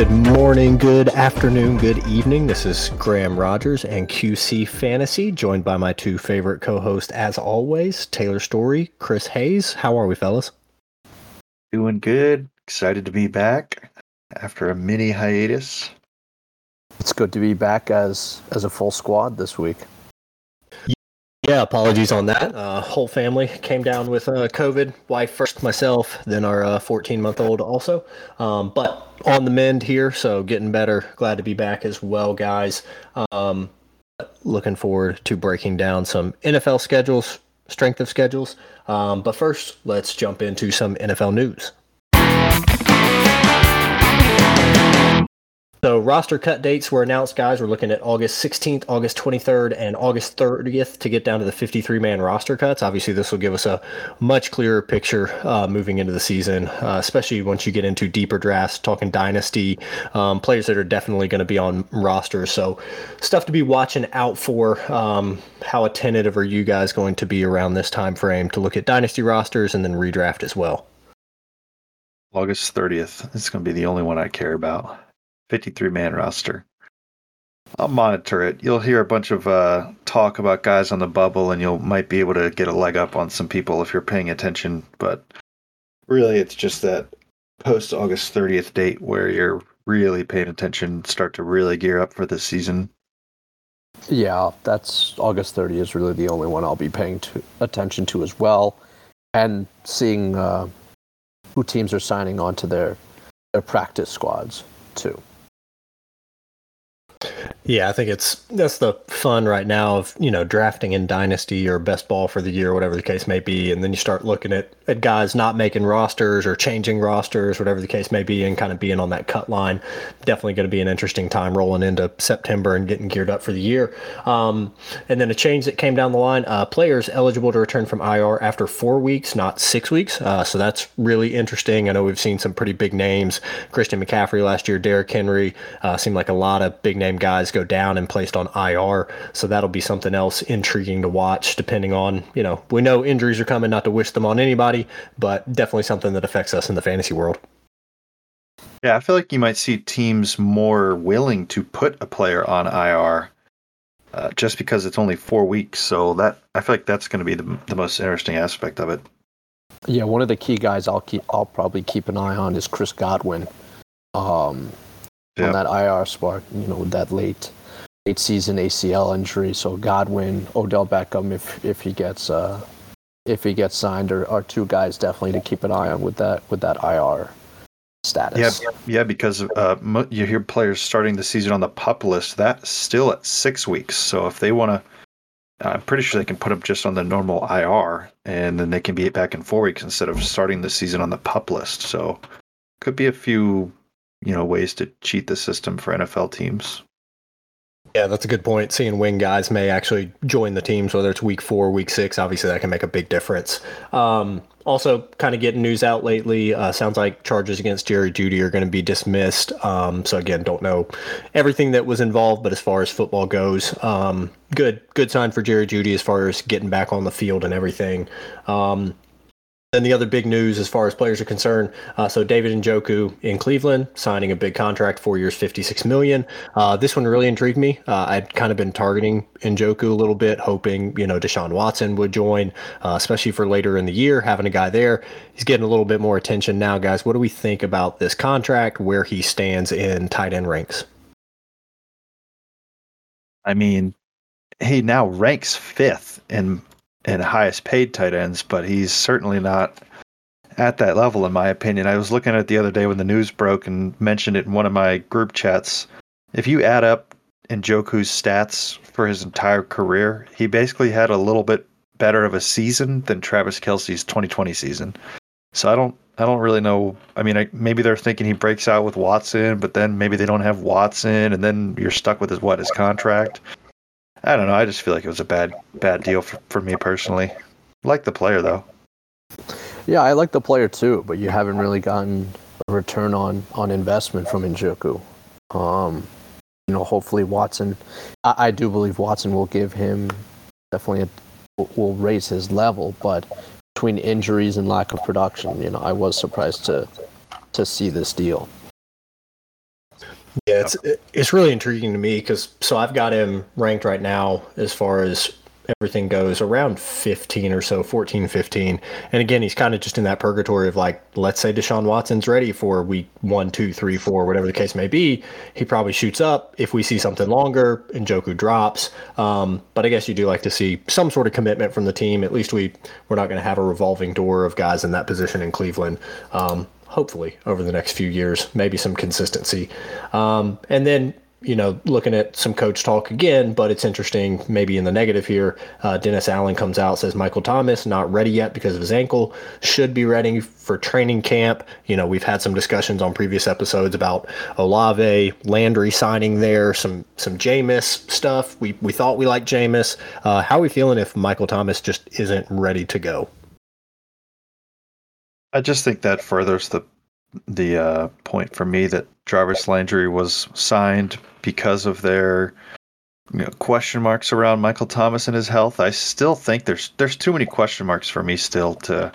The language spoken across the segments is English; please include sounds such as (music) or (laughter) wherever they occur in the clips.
Good morning, good afternoon, good evening. This is Graham Rogers and QC Fantasy, joined by my two favorite co hosts, as always, Taylor Story, Chris Hayes. How are we, fellas? Doing good. Excited to be back after a mini hiatus. It's good to be back as as a full squad this week. Yeah, apologies on that. Uh, whole family came down with uh, COVID. Wife first, myself, then our 14 uh, month old also. Um, but on the mend here, so getting better. Glad to be back as well, guys. Um, looking forward to breaking down some NFL schedules, strength of schedules. Um, but first, let's jump into some NFL news. So roster cut dates were announced, guys. We're looking at August 16th, August 23rd, and August 30th to get down to the 53-man roster cuts. Obviously, this will give us a much clearer picture uh, moving into the season, uh, especially once you get into deeper drafts, talking dynasty um, players that are definitely going to be on rosters. So stuff to be watching out for. Um, how attentive are you guys going to be around this time frame to look at dynasty rosters and then redraft as well? August 30th. It's going to be the only one I care about. 53 man roster. I'll monitor it. You'll hear a bunch of uh, talk about guys on the bubble, and you'll might be able to get a leg up on some people if you're paying attention. But really, it's just that post August 30th date where you're really paying attention, start to really gear up for the season. Yeah, that's August 30th is really the only one I'll be paying to, attention to as well, and seeing uh, who teams are signing on to their their practice squads too. Yeah, I think it's that's the fun right now of you know drafting in dynasty or best ball for the year, whatever the case may be, and then you start looking at, at guys not making rosters or changing rosters, whatever the case may be, and kind of being on that cut line. Definitely going to be an interesting time rolling into September and getting geared up for the year. Um, and then a change that came down the line: uh, players eligible to return from IR after four weeks, not six weeks. Uh, so that's really interesting. I know we've seen some pretty big names: Christian McCaffrey last year, Derrick Henry. Uh, seemed like a lot of big name guys go down and placed on IR. So that'll be something else intriguing to watch, depending on, you know, we know injuries are coming, not to wish them on anybody, but definitely something that affects us in the fantasy world. Yeah, I feel like you might see teams more willing to put a player on IR uh, just because it's only four weeks. So that I feel like that's going to be the, the most interesting aspect of it. Yeah, one of the key guys I'll keep I'll probably keep an eye on is Chris Godwin. Um, yep. on that IR spot, you know, with that late late season ACL injury. So Godwin, Odell Beckham, if if he gets uh, if he gets signed, are, are two guys definitely to keep an eye on with that with that IR status. Yeah, yeah, because uh, you hear players starting the season on the pup list. That's still at six weeks. So if they want to. I'm pretty sure they can put them just on the normal IR, and then they can be back in four weeks instead of starting the season on the pup list. So, could be a few you know ways to cheat the system for NFL teams. Yeah, that's a good point. Seeing when guys may actually join the teams, whether it's week four, week six. Obviously, that can make a big difference. Um, also, kind of getting news out lately. Uh, sounds like charges against Jerry Jeudy are going to be dismissed. Um, so again, don't know everything that was involved, but as far as football goes, um, good, good sign for Jerry Jeudy as far as getting back on the field and everything. Um, then the other big news as far as players are concerned, uh, so David Njoku in Cleveland signing a big contract, four years, fifty-six million. Uh, this one really intrigued me. Uh, I'd kind of been targeting Njoku a little bit, hoping you know Deshaun Watson would join, uh, especially for later in the year. Having a guy there, he's getting a little bit more attention now, guys. What do we think about this contract? Where he stands in tight end ranks? I mean, he now ranks fifth in and highest paid tight ends, but he's certainly not at that level, in my opinion. I was looking at it the other day when the news broke and mentioned it in one of my group chats. If you add up Njoku's stats for his entire career, he basically had a little bit better of a season than Travis Kelce's 2020 season. So I don't, I don't really know. I mean, I, maybe they're thinking he breaks out with Watson, but then maybe they don't have Watson, and then you're stuck with his what his contract. I don't know. I just feel like it was a bad bad deal for, for me personally. like the player though. Yeah, I like the player too, but you haven't really gotten a return on on investment from Njoku. Um, you know, hopefully Watson. I, I do believe Watson will give him definitely a, will raise his level, but between injuries and lack of production, you know, I was surprised to to see this deal. Yeah, it's it's really intriguing to me because so I've got him ranked right now as far as everything goes around 15 or so 14 15 and again he's kind of just in that purgatory of like let's say deshaun watson's ready for week one two three four whatever the case may be. He probably shoots up if we see something longer and Njoku drops. Um, but i guess you do like to see some sort of commitment from the team. At least we we're not going to have a revolving door of guys in that position in cleveland. Um, hopefully over the next few years maybe some consistency um, and then you know, looking at some coach talk again, but it's interesting, maybe in the negative here. Uh, Dennis Allen comes out, says Michael Thomas not ready yet because of his ankle, should be ready for training camp. You know, we've had some discussions on previous episodes about Olave, Landry signing there, some some Jameis stuff. We we thought we liked Jameis. Uh, how are we feeling if Michael Thomas just isn't ready to go? I just think that furthers the the uh, point for me that Jarvis Landry was signed because of their you know, question marks around Michael Thomas and his health. I still think there's there's too many question marks for me still to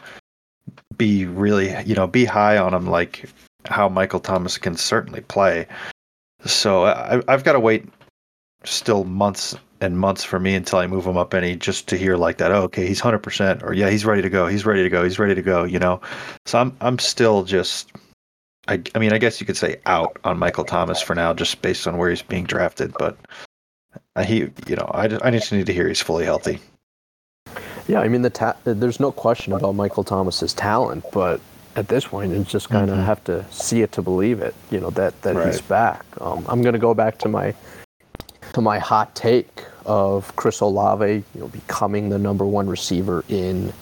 be really you know be high on him like how Michael Thomas can certainly play. So I, I've got to wait still months and months for me until I move him up any just to hear like that. Oh, okay, he's hundred percent, or yeah, he's ready to go. He's ready to go. He's ready to go. You know, so I'm I'm still just I, I mean, I guess you could say out on Michael Thomas for now, just based on where he's being drafted. But uh, he, you know, I, I just need to hear he's fully healthy. Yeah, I mean, the ta- there's no question about Michael Thomas's talent, but at this point, it's just kind of mm-hmm. have to see it to believe it. You know that that right. he's back. Um, I'm going to go back to my to my hot take of Chris Olave, you know, becoming the number one receiver in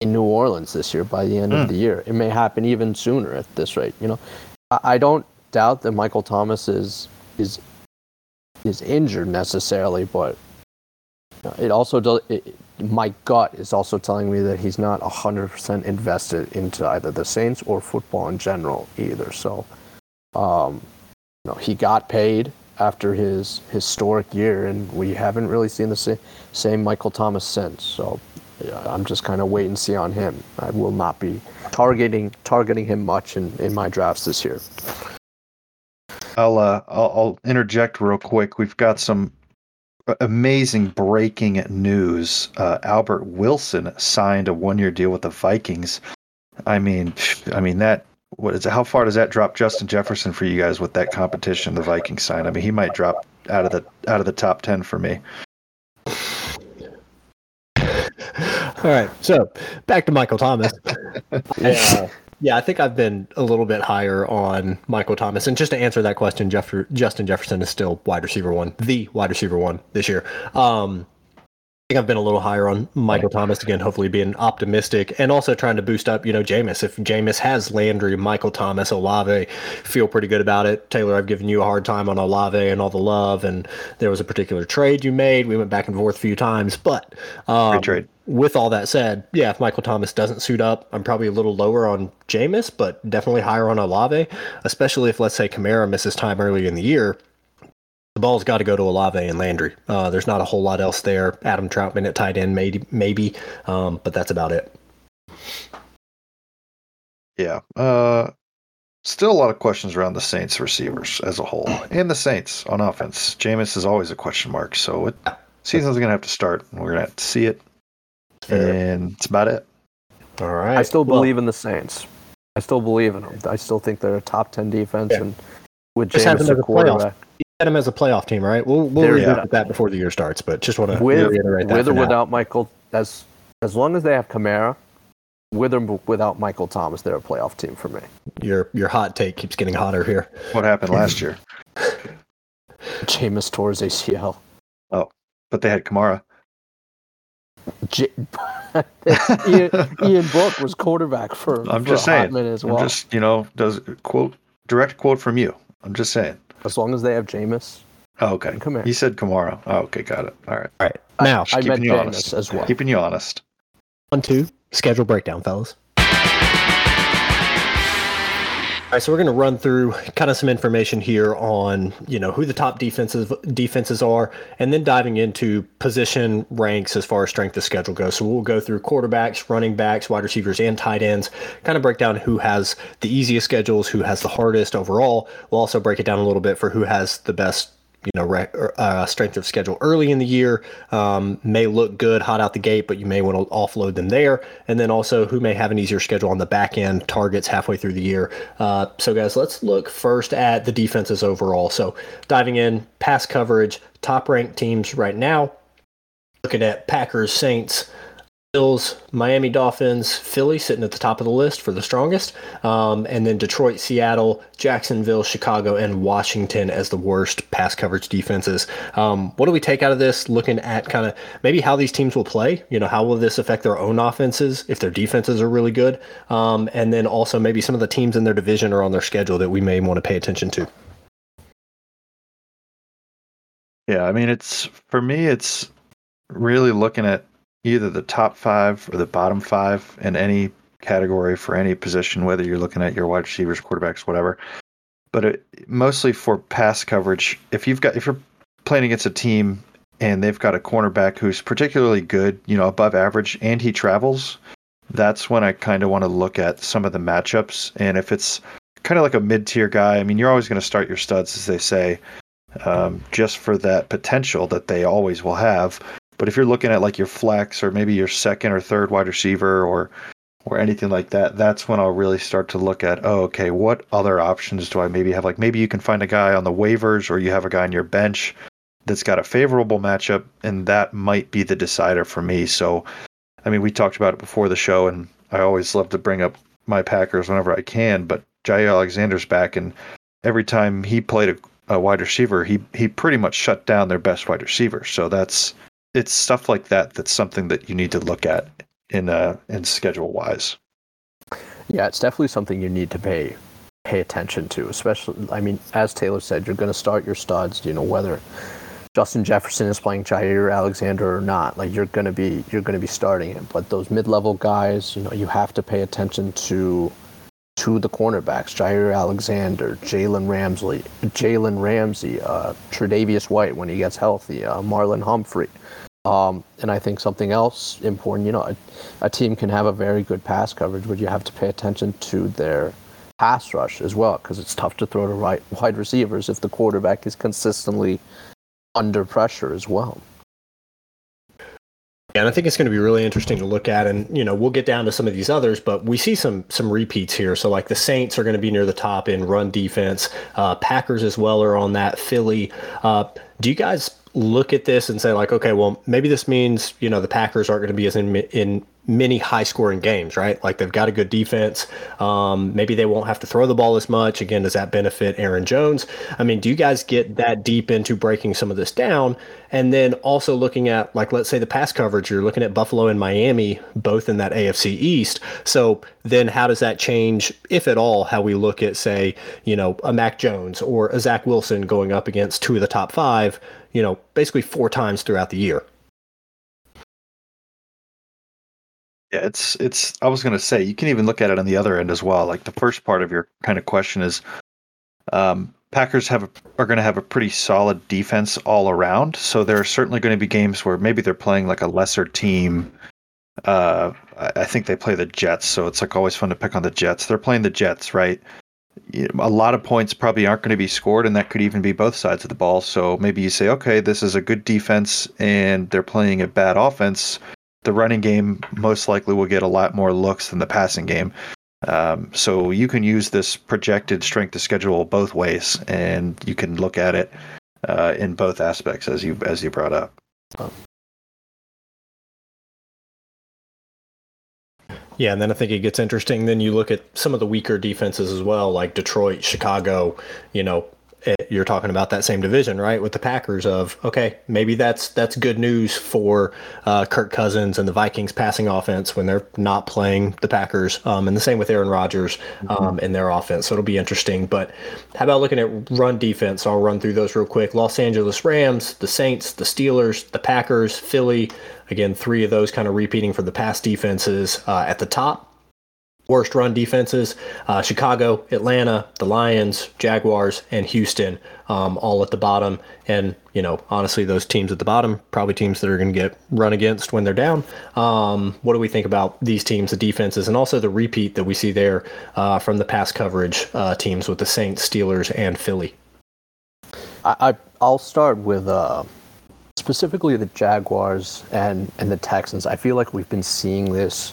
in New Orleans this year by the end mm. of hmm. the year. It may happen even sooner at this rate. You know, I, I don't doubt that Michael Thomas is is is injured necessarily, but it also does. It, my gut is also telling me that he's not hundred percent invested into either the Saints or football in general either. So, um, you know, he got paid after his historic year, and we haven't really seen the same, same Michael Thomas since. So I'm just kind of wait and see on him. I will not be targeting targeting him much in, in my drafts this year. I'll, uh, I'll I'll interject real quick. We've got some amazing breaking news. Uh, Albert Wilson signed a one year deal with the Vikings. I mean, I mean that. What is it? How far does that drop Justin Jefferson for you guys with that competition the Vikings sign? I mean, he might drop out of the out of the top ten for me. All right. So back to Michael Thomas. (laughs) yeah. Yeah, I think I've been a little bit higher on Michael Thomas. And just to answer that question, Jeff, Justin Jefferson is still wide receiver one, the wide receiver one this year. Um, think I've been a little higher on Michael Thomas again, hopefully being optimistic and also trying to boost up, you know, Jameis. If Jameis has Landry, Michael Thomas, Olave, feel pretty good about it. Taylor, I've given you a hard time on Olave and all the love, and there was a particular trade you made. We went back and forth a few times, but um, with all that said, yeah, if Michael Thomas doesn't suit up, I'm probably a little lower on Jameis, but definitely higher on Olave, especially if let's say Kamara misses time early in the year ball's got to go to Olave and Landry. Uh, there's not a whole lot else there. Adam Trautman at tight end, maybe, maybe, um, but that's about it. Yeah. Uh, still a lot of questions around the Saints receivers as a whole, and the Saints on offense. Jameis is always a question mark, so it, season's going to have to start. We're going to have to see it, and that's about it. All right. I still believe well, in the Saints. I still believe in them. I still think they're a top ten defense, yeah. and with Jameis a quarterback had them as a playoff team, right? We'll we'll revisit that before the year starts, but just want to with, reiterate that. With or without Michael, as as long as they have Kamara, with or without Michael Thomas, they're a playoff team for me. Your your hot take keeps getting hotter here. What happened last year? (laughs) Jameis tore his ACL. Oh, but they had Kamara. J- (laughs) Ian, Ian Book was quarterback for. I'm for just saying. As well. I'm just you know does quote direct quote from you. I'm just saying. As long as they have Jameis. Oh, okay. here. He said Kamara. Oh, okay, got it. All right. All right. Now, I, I meant you honest. as well. Keeping you honest. One, two, schedule breakdown, fellas. All right, so we're going to run through kind of some information here on you know who the top defenses defenses are, and then diving into position ranks as far as strength of schedule goes. So we'll go through quarterbacks, running backs, wide receivers, and tight ends. Kind of break down who has the easiest schedules, who has the hardest overall. We'll also break it down a little bit for who has the best you know, uh, strength of schedule early in the year um, may look good hot out the gate, but you may want to offload them there. And then also who may have an easier schedule on the back end targets halfway through the year. Uh, so, guys, let's look first at the defenses overall. So, diving in, pass coverage, top ranked teams right now. Looking at Packers, Saints, Bills, Miami Dolphins, Philly sitting at the top of the list for the strongest, um, and then Detroit, Seattle, Jacksonville, Chicago, and Washington as the worst pass coverage defenses. Um, what do we take out of this? Looking at kind of maybe how these teams will play. You know, how will this affect their own offenses if their defenses are really good, um, and then also maybe some of the teams in their division or on their schedule that we may want to pay attention to. Yeah, I mean, it's for me, it's really looking at either the top five or the bottom five in any category for any position, whether you're looking at your wide receivers, quarterbacks, whatever. But it, mostly for pass coverage, if you've got if you're playing against a team and they've got a cornerback who's particularly good, you know, above average, and he travels, that's when I kind of want to look at some of the matchups. And if it's kind of like a mid tier guy, I mean, you're always going to start your studs, as they say, um, just for that potential that they always will have. But if you're looking at like your flex or maybe your second or third wide receiver or or anything like that, that's when I'll really start to look at, oh, okay, what other options do I maybe have? Like maybe you can find a guy on the waivers or you have a guy on your bench that's got a favorable matchup, and that might be the decider for me. So, I mean, we talked about it before the show, and I always love to bring up my Packers whenever I can, but Jaire Alexander's back, and every time he played a, a wide receiver, he he pretty much shut down their best wide receiver. So that's it's stuff like that that's something that you need to look at in uh in schedule wise. Yeah, it's definitely something you need to pay pay attention to, especially I mean, as Taylor said, you're gonna start your studs, you know, whether Justin Jefferson is playing Jaire Alexander or not, like you're gonna be you're gonna be starting him. But those mid level guys, you know, you have to pay attention to to the cornerbacks, Jaire Alexander, Jalen Ramsey, Jalen Ramsey, uh, Tre'Davious White when he gets healthy, uh, Marlon Humphrey. Um, and I think something else important, you know, a, a, team can have a very good pass coverage, but you have to pay attention to their pass rush as well, because it's tough to throw to right wide receivers if the quarterback is consistently under pressure as well. Yeah, and I think it's going to be really interesting to look at, and you know, we'll get down to some of these others, but we see some some repeats here. So like the Saints are going to be near the top in run defense. Uh, Packers as well are on that. Philly. Uh, do you guys look at this and say like, okay, well, maybe this means you know the Packers aren't going to be as in in many high scoring games, right? Like they've got a good defense. Um, maybe they won't have to throw the ball as much. Again, does that benefit Aaron Jones? I mean, do you guys get that deep into breaking some of this down? And then also looking at, like, let's say the pass coverage, you're looking at Buffalo and Miami, both in that AFC East. So then how does that change, if at all, how we look at, say, you know, a Mac Jones or a Zach Wilson going up against two of the top five, you know, basically four times throughout the year? Yeah, it's it's. I was gonna say you can even look at it on the other end as well. Like the first part of your kind of question is, um, Packers have a, are going to have a pretty solid defense all around. So there are certainly going to be games where maybe they're playing like a lesser team. Uh, I think they play the Jets, so it's like always fun to pick on the Jets. They're playing the Jets, right? A lot of points probably aren't going to be scored, and that could even be both sides of the ball. So maybe you say, okay, this is a good defense, and they're playing a bad offense the running game most likely will get a lot more looks than the passing game. Um, so you can use this projected strength of schedule both ways, and you can look at it uh, in both aspects as you as you brought up. Yeah, and then I think it gets interesting. Then you look at some of the weaker defenses as well, like Detroit, Chicago. You know, you're talking about that same division, right? With the Packers of okay, maybe that's that's good news for uh, Kirk Cousins and the Vikings passing offense when they're not playing the Packers, um, and the same with Aaron Rodgers um, mm-hmm. and their offense. So it'll be interesting. But how about looking at run defense? I'll run through those real quick. Los Angeles Rams, the Saints, the Steelers, the Packers, Philly. Again, three of those kind of repeating for the past defenses uh, at the top. worst run defenses uh, Chicago, Atlanta, the Lions, Jaguars, and Houston, um, all at the bottom. And, you know, honestly, those teams at the bottom, probably teams that are going to get run against when they're down. Um, what do we think about these teams, the defenses, and also the repeat that we see there uh, from the pass coverage uh, teams with the Saints, Steelers, and Philly? I, I, will start with. Specifically the Jaguars and, and the Texans, I feel like we've been seeing this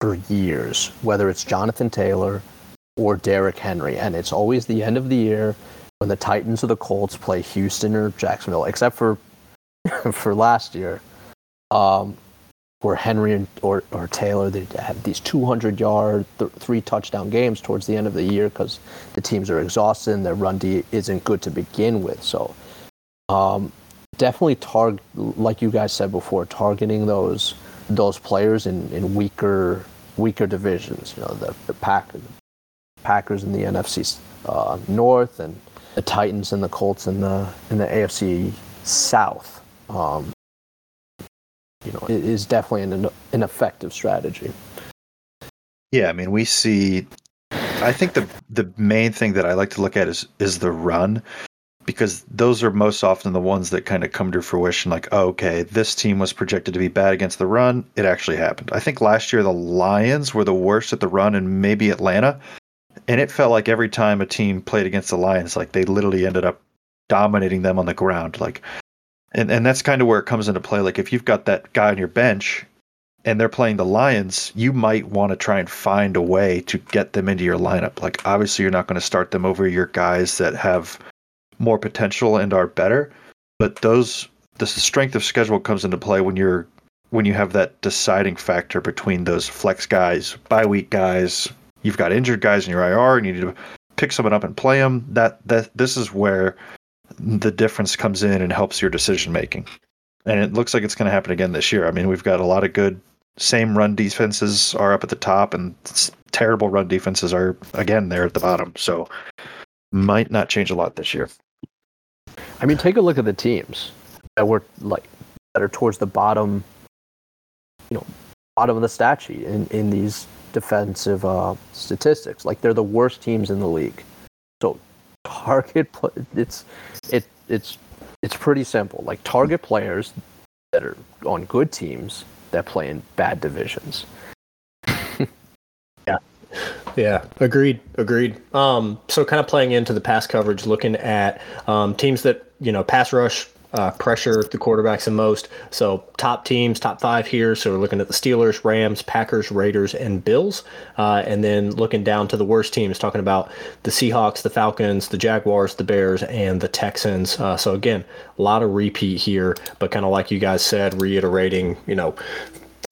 for years, whether it's Jonathan Taylor or Derrick Henry. And it's always the end of the year when the Titans or the Colts play Houston or Jacksonville, except for (laughs) for last year, um, where Henry or, or Taylor they had these 200 yard, th- three touchdown games towards the end of the year because the teams are exhausted and their run D isn't good to begin with. So, um, definitely target, like you guys said before, targeting those those players in, in weaker weaker divisions. You know, the the Pack, Packers in the NFC uh, North and the Titans and the Colts in the in the AFC South. Um, you know, it is definitely an an effective strategy. Yeah, I mean, we see. I think the the main thing that I like to look at is is the run because those are most often the ones that kind of come to fruition like oh, okay this team was projected to be bad against the run. It actually happened. I think last year the lions were the worst at the run and maybe atlanta and it felt like every time a team played against the lions like they literally ended up dominating them on the ground like and, and that's kind of where it comes into play. Like if you've got that guy on your bench and they're playing the lions you might want to try and find a way to get them into your lineup. Like obviously you're not going to start them over your guys that have more potential and are better. But those the strength of schedule comes into play when you're when you have that deciding factor between those flex guys, bye week guys. You've got injured guys in your IR, and you need to pick someone up and play them. That that this is where the difference comes in and helps your decision making. And it looks like it's going to happen again this year. I mean, we've got a lot of good same run defenses are up at the top, and terrible run defenses are again there at the bottom. So might not change a lot this year. I mean, take a look at the teams that were like that are towards the bottom, you know, bottom of the stat sheet in, in these defensive uh, statistics. Like they're the worst teams in the league. So target it's it it's it's pretty simple. Like target players that are on good teams that play in bad divisions. (laughs) yeah. Yeah, agreed, agreed. Um, so kind of playing into the pass coverage, looking at um, teams that you know pass rush uh, pressure the quarterbacks the most. So top teams, top five here. So we're looking at the Steelers, Rams, Packers, Raiders, and Bills, uh, and then looking down to the worst teams, talking about the Seahawks, the Falcons, the Jaguars, the Bears, and the Texans. Uh, so again, a lot of repeat here, but kind of like you guys said, reiterating, you know,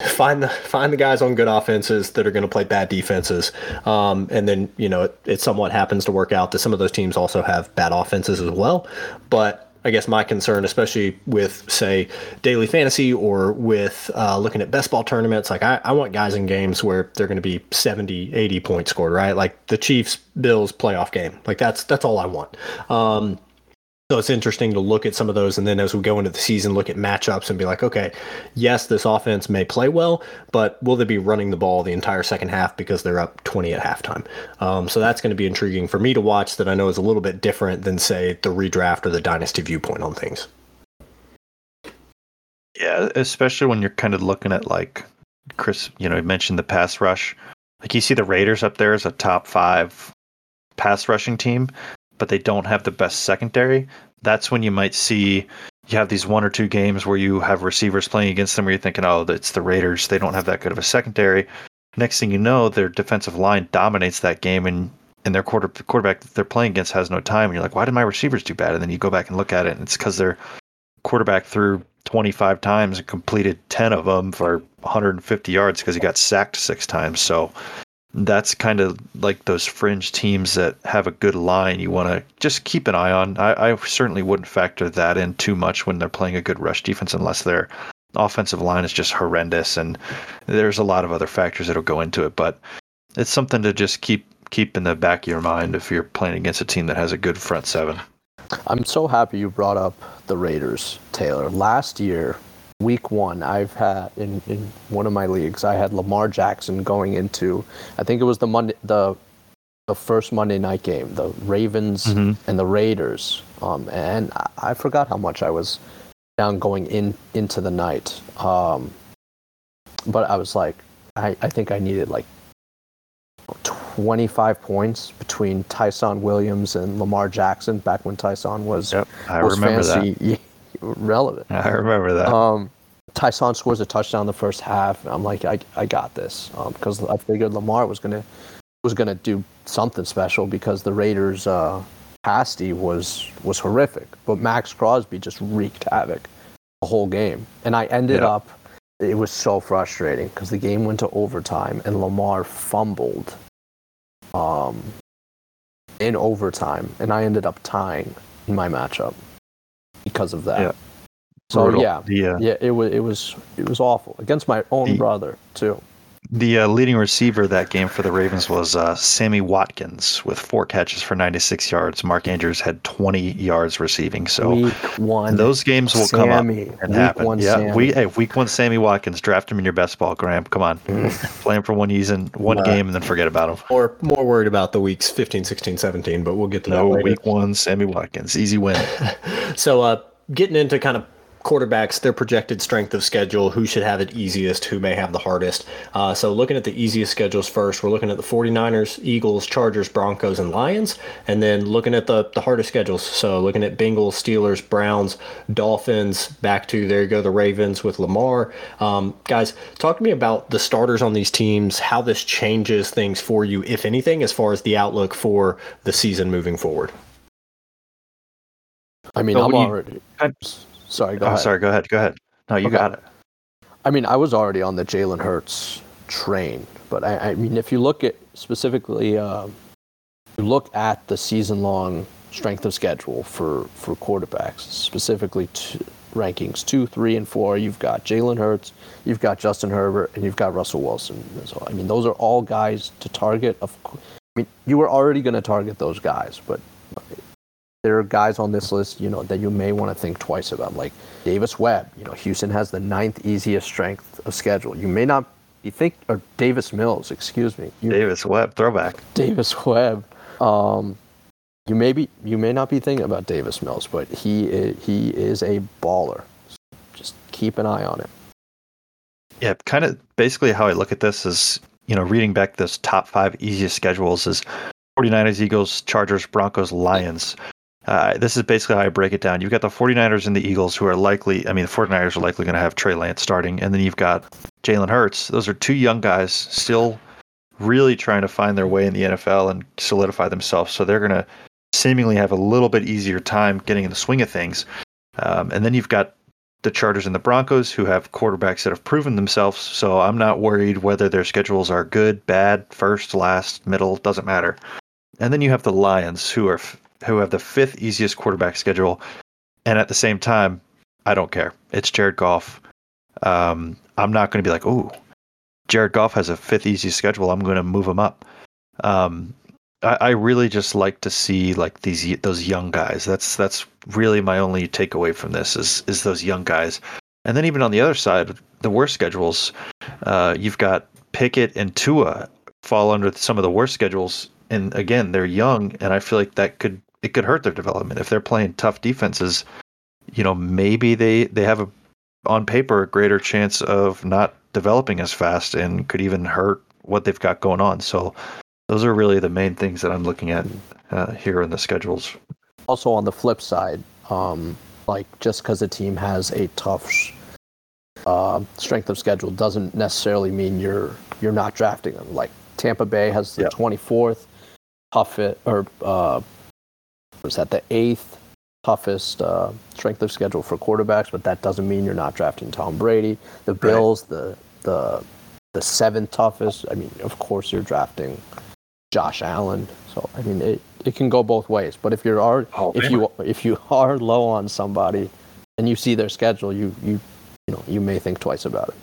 find the find the guys on good offenses that are going to play bad defenses, um, and then you know it, it somewhat happens to work out that some of those teams also have bad offenses as well. But I guess my concern, especially with say daily fantasy or with uh, looking at best ball tournaments, like I, I want guys in games where they're going to be 70, 80 points scored, right? Like the Chiefs Bills playoff game, like that's that's all I want. Um, so it's interesting to look at some of those, and then as we go into the season, look at matchups and be like, okay, yes, this offense may play well, but will they be running the ball the entire second half because they're up 20 at halftime? Um, so that's going to be intriguing for me to watch. That I know is a little bit different than say the redraft or the dynasty viewpoint on things. Yeah, especially when you're kind of looking at like Chris, you know, mentioned the pass rush. Like you see the Raiders up there as a top five pass rushing team but they don't have the best secondary, that's when you might see you have these one or two games where you have receivers playing against them where you're thinking, oh, it's the Raiders. They don't have that good of a secondary. Next thing you know, their defensive line dominates that game and and their quarter the quarterback that they're playing against has no time. And you're like, why did my receivers do bad? And then you go back and look at it, and it's because their quarterback threw 25 times and completed 10 of them for 150 yards because he got sacked six times. So that's kind of like those fringe teams that have a good line you want to just keep an eye on. I, I, certainly wouldn't factor that in too much when they're playing a good rush defense unless their offensive line is just horrendous and there's a lot of other factors that'll go into it. But it's something to just keep keep in the back of your mind if you're playing against a team that has a good front seven. I'm so happy you brought up the Raiders, Taylor. Last year, week one, I've had in, in one of my leagues, I had Lamar Jackson going into, I think it was the Monday, the the first Monday night game, the Ravens mm-hmm. and the Raiders, um, and I, I, forgot how much I was down going in into the night. Um, but I was like, I, I think I needed like 25 points between Ty'Son Williams and Lamar Jackson back when Ty'Son was yep, I was remember fantasy that. (laughs) relevant. I remember that. Um, Ty'Son scores a touchdown in the first half. I'm like, I, I got this because um, I figured Lamar was gonna was gonna do something special because the Raiders' uh, pass D was was horrific, but Maxx Crosby just wreaked havoc the whole game, and I ended yeah. up. It was so frustrating because the game went to overtime and Lamar fumbled um, in overtime, and I ended up tying in my matchup because of that. Yeah. So Brutal. yeah, the, uh, yeah, it was it was it was awful against my own the, brother too. The uh, leading receiver that game for the Ravens was uh, Sammy Watkins with four catches for 96 yards. Mark Andrews had 20 yards receiving. So week one, those games will Sammy. come up and week happen. One, yeah, Sammy. we hey, week one Sammy Watkins. Draft him in your best ball, Graham. Come on, (laughs) play him for one season, one game, and then forget about him. Or more worried about the weeks 15, 16, 17, but we'll get to no, that later. Week one, Sammy Watkins, easy win. (laughs) so, uh, getting into kind of quarterbacks, their projected strength of schedule, who should have it easiest, who may have the hardest. Uh, so, looking at the easiest schedules first, we're looking at the 49ers, Eagles, Chargers, Broncos, and Lions. And then looking at the, the hardest schedules. So, looking at Bengals, Steelers, Browns, Dolphins, back to there you go, the Ravens with Lamar. Um, guys, talk to me about the starters on these teams, how this changes things for you, if anything, as far as the outlook for the season moving forward. I mean, so I'm already. You, Sorry, go oh, ahead. Sorry, go ahead. Go ahead. No, you okay. got it. I mean, I was already on the Jalen Hurts train, but I, I, mean, if you look at specifically, uh, you look at the season-long strength of schedule for for quarterbacks, specifically rankings two, three, and four. You've got Jalen Hurts, you've got Justin Herbert, and you've got Russell Wilson. So I mean, those are all guys to target. Of, I mean, you were already going to target those guys, but there are guys on this list, you know, that you may want to think twice about, like Davis Webb. You know, Houston has the ninth easiest strength of schedule. You may not be think or Davis Mills, excuse me. You, Davis Webb, throwback. Davis Webb. Um, you may be, you may not be thinking about Davis Mills, but he is, he is a baller. So just keep an eye on him. Yeah, kind of basically how I look at this is, you know, reading back this top five easiest schedules is 49ers, Eagles, Chargers, Broncos, Lions. Uh, this is basically how I break it down. You've got the 49ers and the Eagles who are likely, I mean, the 49ers are likely going to have Trey Lance starting. And then you've got Jalen Hurts. Those are two young guys still really trying to find their way in the NFL and solidify themselves. So they're going to seemingly have a little bit easier time getting in the swing of things. Um, and then you've got the Chargers and the Broncos who have quarterbacks that have proven themselves. So I'm not worried whether their schedules are good, bad, first, last, middle, doesn't matter. And then you have the Lions who are who have the fifth easiest quarterback schedule, and at the same time, I don't care. It's Jared Goff. Um, I'm not going to be like, oh, Jared Goff has a fifth easiest schedule. I'm going to move him up. Um, I, I, really just like to see like these those young guys. That's that's really my only takeaway from this is is those young guys. And then even on the other side, the worst schedules, uh, you've got Pickett and Tua fall under some of the worst schedules. And again, they're young, and I feel like that could it could hurt their development if they're playing tough defenses. You know, maybe they they have a on paper a greater chance of not developing as fast and could even hurt what they've got going on. So those are really the main things that I'm looking at uh, here in the schedules. Also, on the flip side, um, like just because a team has a tough uh, strength of schedule doesn't necessarily mean you're you're not drafting them. Like Tampa Bay has the yeah. 24th toughest or uh, was that the eighth toughest uh, strength of schedule for quarterbacks, but that doesn't mean you're not drafting Tom Brady. The Bills, right. the the the seventh toughest. I mean, of course you're drafting Josh Allen. So I mean, it, it can go both ways. But if you're are oh, if you if you are low on somebody and you see their schedule, you you you know you may think twice about it.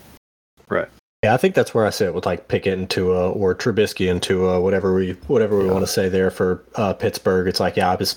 Right. Yeah, I think that's where I sit with like Pickett and Tua or Trubisky and Tua, whatever we whatever we yeah. want to say there for uh, Pittsburgh. It's like, yeah, I was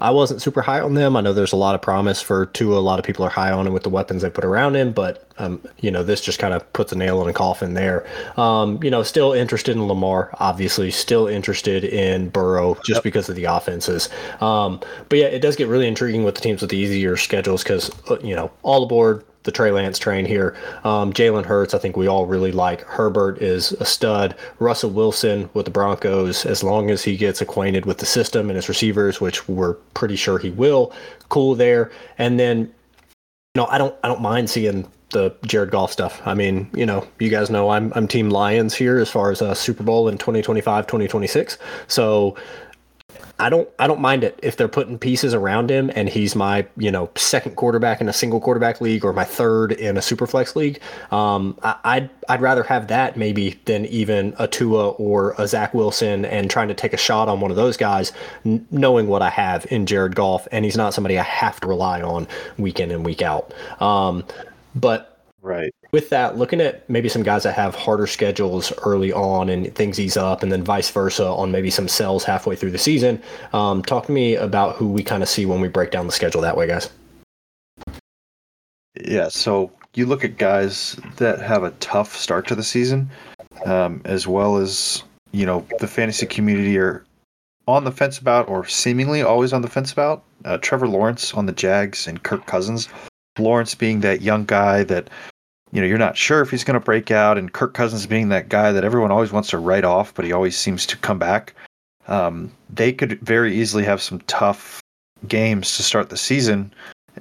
I wasn't super high on them. I know there's a lot of promise for Tua. A lot of people are high on him with the weapons they put around him, but um, you know, this just kind of puts a nail in a coffin there. Um, you know, still interested in Lamar, obviously, still interested in Burrow just yep. because of the offenses. Um, but yeah, it does get really intriguing with the teams with the easier schedules because uh, you know, all aboard the Trey Lance train here. Um, Jalen Hurts, I think we all really like. Herbert is a stud. Russell Wilson with the Broncos, as long as he gets acquainted with the system and his receivers, which we're pretty sure he will, cool there. And then, you know, I don't, I don't mind seeing the Jared Goff stuff. I mean, you know, you guys know I'm, I'm Team Lions here as far as a Super Bowl in 2025, 2026. So I don't I don't mind it if they're putting pieces around him and he's my you know second quarterback in a single quarterback league or my third in a super flex league. Um, I, I'd I'd rather have that maybe than even a Tua or a Zach Wilson and trying to take a shot on one of those guys, n- knowing what I have in Jared Goff and he's not somebody I have to rely on week in and week out. Um, but Right. With that, looking at maybe some guys that have harder schedules early on and things ease up, and then vice versa on maybe some sells halfway through the season. Um, talk to me about who we kind of see when we break down the schedule that way, guys. Yeah. So you look at guys that have a tough start to the season, um, as well as you know the fantasy community are on the fence about, or seemingly always on the fence about. Uh, Trevor Lawrence on the Jags and Kirk Cousins. Lawrence being that young guy that you know, you're not sure if he's going to break out, and Kirk Cousins being that guy that everyone always wants to write off, but he always seems to come back. Um, they could very easily have some tough games to start the season,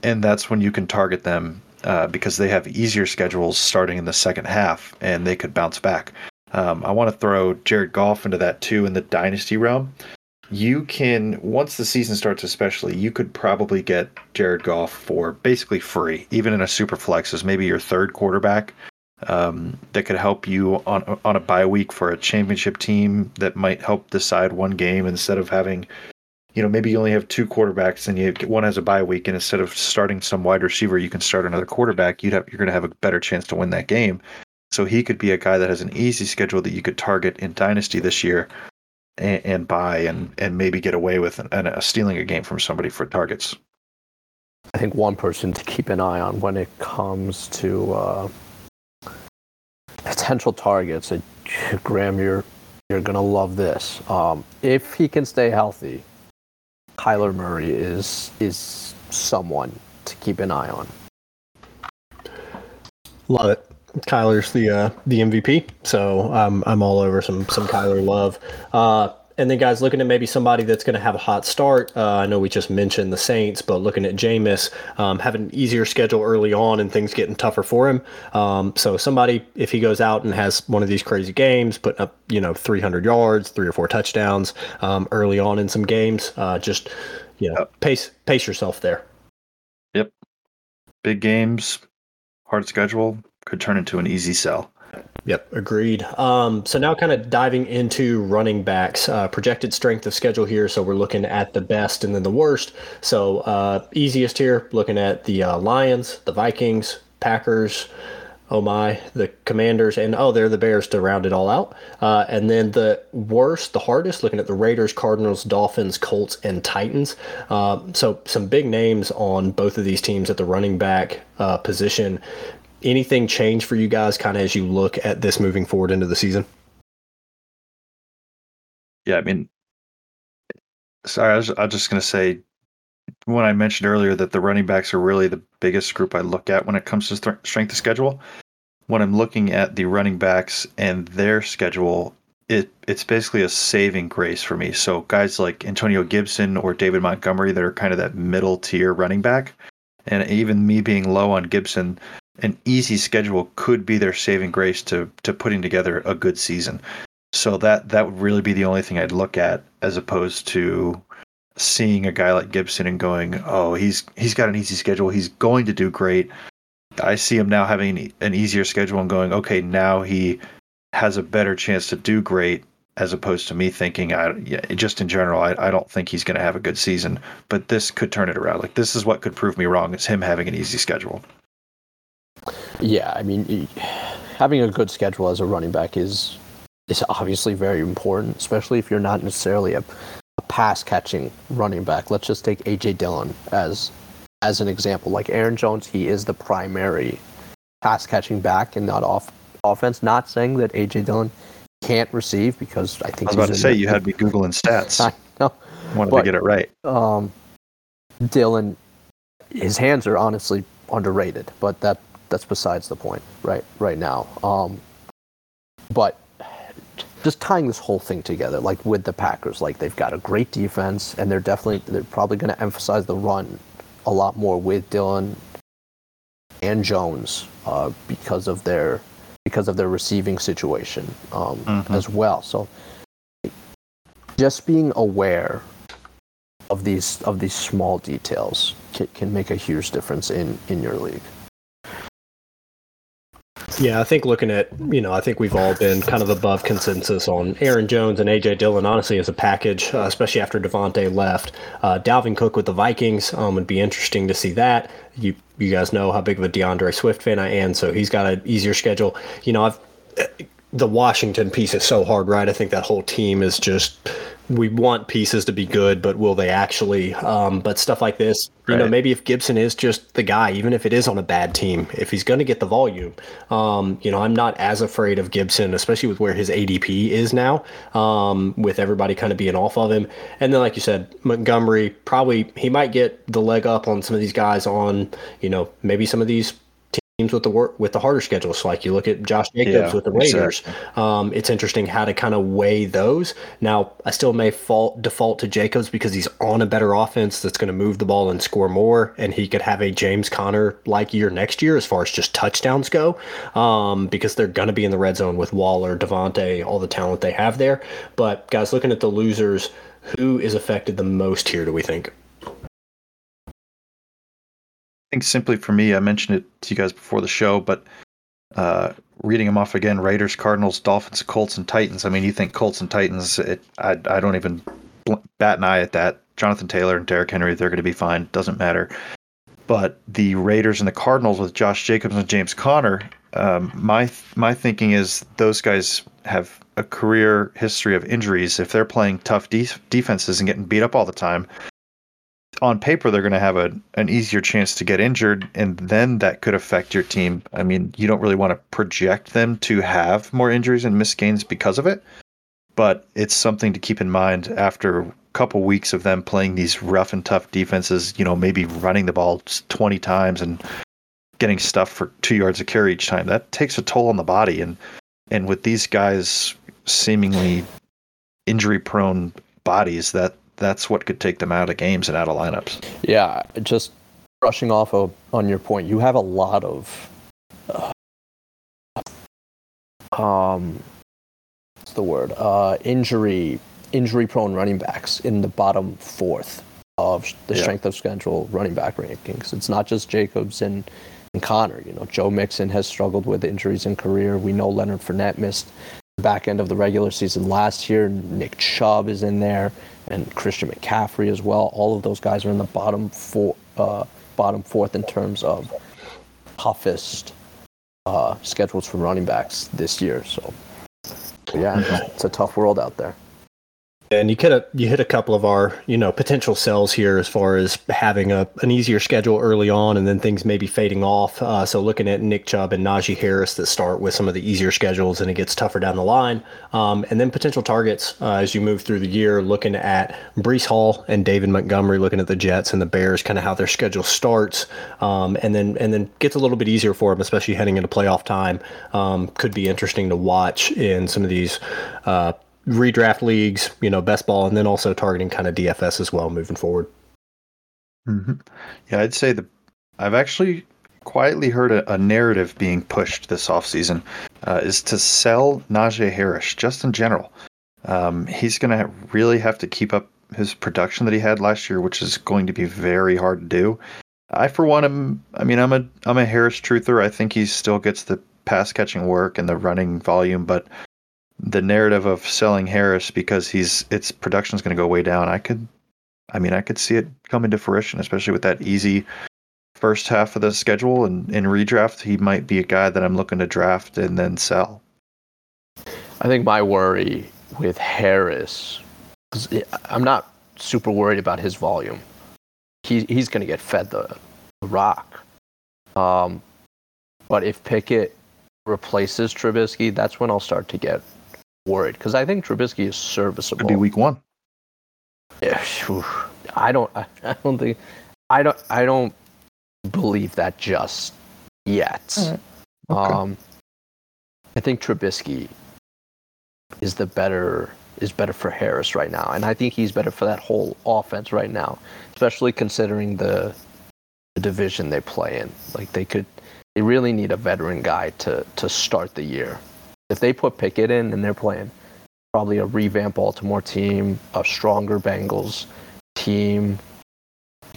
and that's when you can target them uh, because they have easier schedules starting in the second half, and they could bounce back. Um, I want to throw Jared Goff into that too in the dynasty realm you can once the season starts especially you could probably get jared goff for basically free even in a super flex as maybe your third quarterback um, that could help you on on a bye week for a championship team that might help decide one game instead of having you know maybe you only have two quarterbacks and you one has a bye week and instead of starting some wide receiver you can start another quarterback you'd have you're going to have a better chance to win that game. So he could be a guy that has an easy schedule that you could target in dynasty this year and, and buy and and maybe get away with an, an, stealing a game from somebody for targets. I think one person to keep an eye on when it comes to uh, potential targets. Uh, Graham, you're you're gonna love this. Um, if he can stay healthy, Kyler Murray is is someone to keep an eye on. Love it. Kyler's the uh, the MVP, so um, I'm all over some some Kyler love. Uh, and then guys looking at maybe somebody that's going to have a hot start. Uh, I know we just mentioned the Saints, but looking at Jameis um, having an easier schedule early on and things getting tougher for him. Um, so somebody if he goes out and has one of these crazy games, putting up you know 300 yards, three or four touchdowns um, early on in some games, uh, just you know pace pace yourself there. Yep, big games, hard schedule could turn into an easy sell. Yep, agreed. Um, so now, kind of diving into running backs, uh, projected strength of schedule here. So we're looking at the best and then the worst. So uh, easiest here, looking at the uh, Lions, the Vikings, Packers. Oh my, the Commanders, and oh, they're the Bears to round it all out. Uh, and then the worst, the hardest, looking at the Raiders, Cardinals, Dolphins, Colts, and Titans. Uh, so some big names on both of these teams at the running back uh, position anything change for you guys kind of as you look at this moving forward into the season? Yeah, I mean, sorry, I was, I was just going to say when I mentioned earlier that the running backs are really the biggest group I look at when it comes to th- strength of schedule. When I'm looking at the running backs and their schedule, it it's basically a saving grace for me. So guys like Antonio Gibson or David Montgomery that are kind of that middle tier running back, and even me being low on Gibson, an easy schedule could be their saving grace to to putting together a good season. So that that would really be the only thing I'd look at as opposed to seeing a guy like Gibson and going, "Oh, he's he's got an easy schedule. He's going to do great." I see him now having an easier schedule and going, "Okay, now he has a better chance to do great." As opposed to me thinking, I just in general, I, I don't think he's going to have a good season. But this could turn it around. Like this is what could prove me wrong. Is him having an easy schedule. Yeah, I mean, having a good schedule as a running back is is obviously very important, especially if you're not necessarily a, a pass catching running back. Let's just take AJ Dillon as as an example. Like Aaron Jones, he is the primary pass catching back and not off offense. Not saying that AJ Dillon can't receive because I think I was about to say you had me googling stats. (laughs) I know. Wanted but, to get it right. Um, Dillon, his hands are honestly underrated, but that that's besides the point right right now. Um, but just tying this whole thing together, like with the Packers, like they've got a great defense, and they're definitely they're probably going to emphasize the run a lot more with Dillon and Jones uh, because of their because of their receiving situation um, mm-hmm. as well. So just being aware of these of these small details can, can make a huge difference in in your league. Yeah, I think looking at, you know, I think we've all been kind of above consensus on Aaron Jones and AJ Dillon, honestly, as a package, uh, especially after Davante left. Uh, Dalvin Cook with the Vikings um, would be interesting to see that. You you guys know how big of a DeAndre Swift fan I am, so he's got an easier schedule. You know, I've the Washington piece is so hard, right? I think that whole team is just we want pieces to be good, but will they actually? Um, but stuff like this, you right. know, maybe if Gibson is just the guy, even if it is on a bad team, if he's going to get the volume, um, you know, I'm not as afraid of Gibson, especially with where his ADP is now, um, with everybody kind of being off of him. And then, like you said, Montgomery probably he might get the leg up on some of these guys on, you know, maybe some of these teams with the work with the harder schedules. So like you look at Josh Jacobs yeah, with the Raiders. Exactly. Um, it's interesting how to kind of weigh those. Now I still may fault default to Jacobs because he's on a better offense that's going to move the ball and score more, and he could have a James Conner like year next year as far as just touchdowns go, um, because they're going to be in the red zone with Waller, Davante, all the talent they have there. But guys, looking at the losers, who is affected the most here? Do we think? Think simply for me, I mentioned it to you guys before the show, but uh, reading them off again: Raiders, Cardinals, Dolphins, Colts, and Titans. I mean, you think Colts and Titans? It, I I don't even bat an eye at that. Jonathan Taylor and Derrick Henry, they're going to be fine. Doesn't matter. But the Raiders and the Cardinals with Josh Jacobs and James Conner, um, my my thinking is those guys have a career history of injuries. If they're playing tough de- defenses and getting beat up all the time, on paper they're going to have a an easier chance to get injured and then that could affect your team. I mean, you don't really want to project them to have more injuries and miss games because of it, but it's something to keep in mind after a couple weeks of them playing these rough and tough defenses, you know, maybe running the ball 20 times and getting stuff for 2 yards of carry each time. That takes a toll on the body and and with these guys seemingly injury prone bodies that that's what could take them out of games and out of lineups. Yeah, just brushing off of, on your point, you have a lot of uh, um, what's the word? Uh, injury injury prone running backs in the bottom fourth of the yeah. strength of schedule running back rankings. It's not just Jacobs and, and Conner. You know, Joe Mixon has struggled with injuries in career. We know Leonard Fournette missed the back end of the regular season last year. Nick Chubb is in there and Christian McCaffrey as well. All of those guys are in the bottom four, uh, bottom fourth in terms of toughest uh, schedules for running backs this year. So, yeah, it's a tough world out there. And you could you hit a couple of our you know potential sells here as far as having a an easier schedule early on, and then things maybe fading off. Uh, so looking at Nick Chubb and Najee Harris that start with some of the easier schedules, and it gets tougher down the line. Um, and then potential targets uh, as you move through the year, looking at Breece Hall and David Montgomery, looking at the Jets and the Bears, kind of how their schedule starts, um, and then and then gets a little bit easier for them, especially heading into playoff time. Um, could be interesting to watch in some of these. Uh, redraft leagues, you know, best ball, and then also targeting kind of DFS as well moving forward. Mm-hmm. Yeah, I'd say the I've actually quietly heard a, a narrative being pushed this offseason uh, is to sell Najee Harris just in general. Um, he's going to really have to keep up his production that he had last year, which is going to be very hard to do. I, for one, am. I mean, I'm a I'm a Harris truther. I think he still gets the pass catching work and the running volume, but the narrative of selling Harris because he's its production is going to go way down. I could, I mean, I could see it come into fruition, especially with that easy first half of the schedule and in redraft, he might be a guy that I'm looking to draft and then sell. I think my worry with Harris, I'm not super worried about his volume. He, he's going to get fed the, the rock. Um, but if Pickett replaces Trubisky, that's when I'll start to get worried because I think Trubisky is serviceable. Could be week one. Yeah, I don't. I don't think. I don't. I don't believe that just yet. Right. Okay. Um, I think Trubisky is the better is better for Harris right now, and I think he's better for that whole offense right now, especially considering the, the division they play in. Like they could, they really need a veteran guy to to start the year. If they put Pickett in and they're playing probably a revamped Baltimore team, a stronger Bengals team,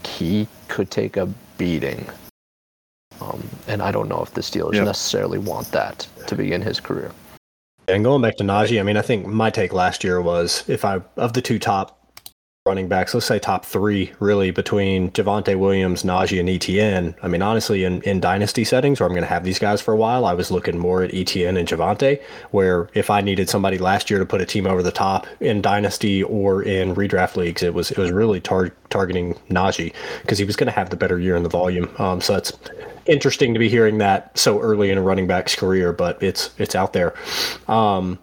he could take a beating. Um, and I don't know if the Steelers yep. necessarily want that to begin his career. And going back to Najee, I mean, I think my take last year was if I of the two top running backs, let's say top three, really between Javonte Williams, Najee, and ETN. I mean, honestly, in, in dynasty settings where I'm going to have these guys for a while, I was looking more at ETN and Javonte. Where if I needed somebody last year to put a team over the top in dynasty or in redraft leagues, it was it was really tar- targeting Najee because he was going to have the better year in the volume. Um, so that's interesting to be hearing that so early in a running back's career, but it's it's out there. Um,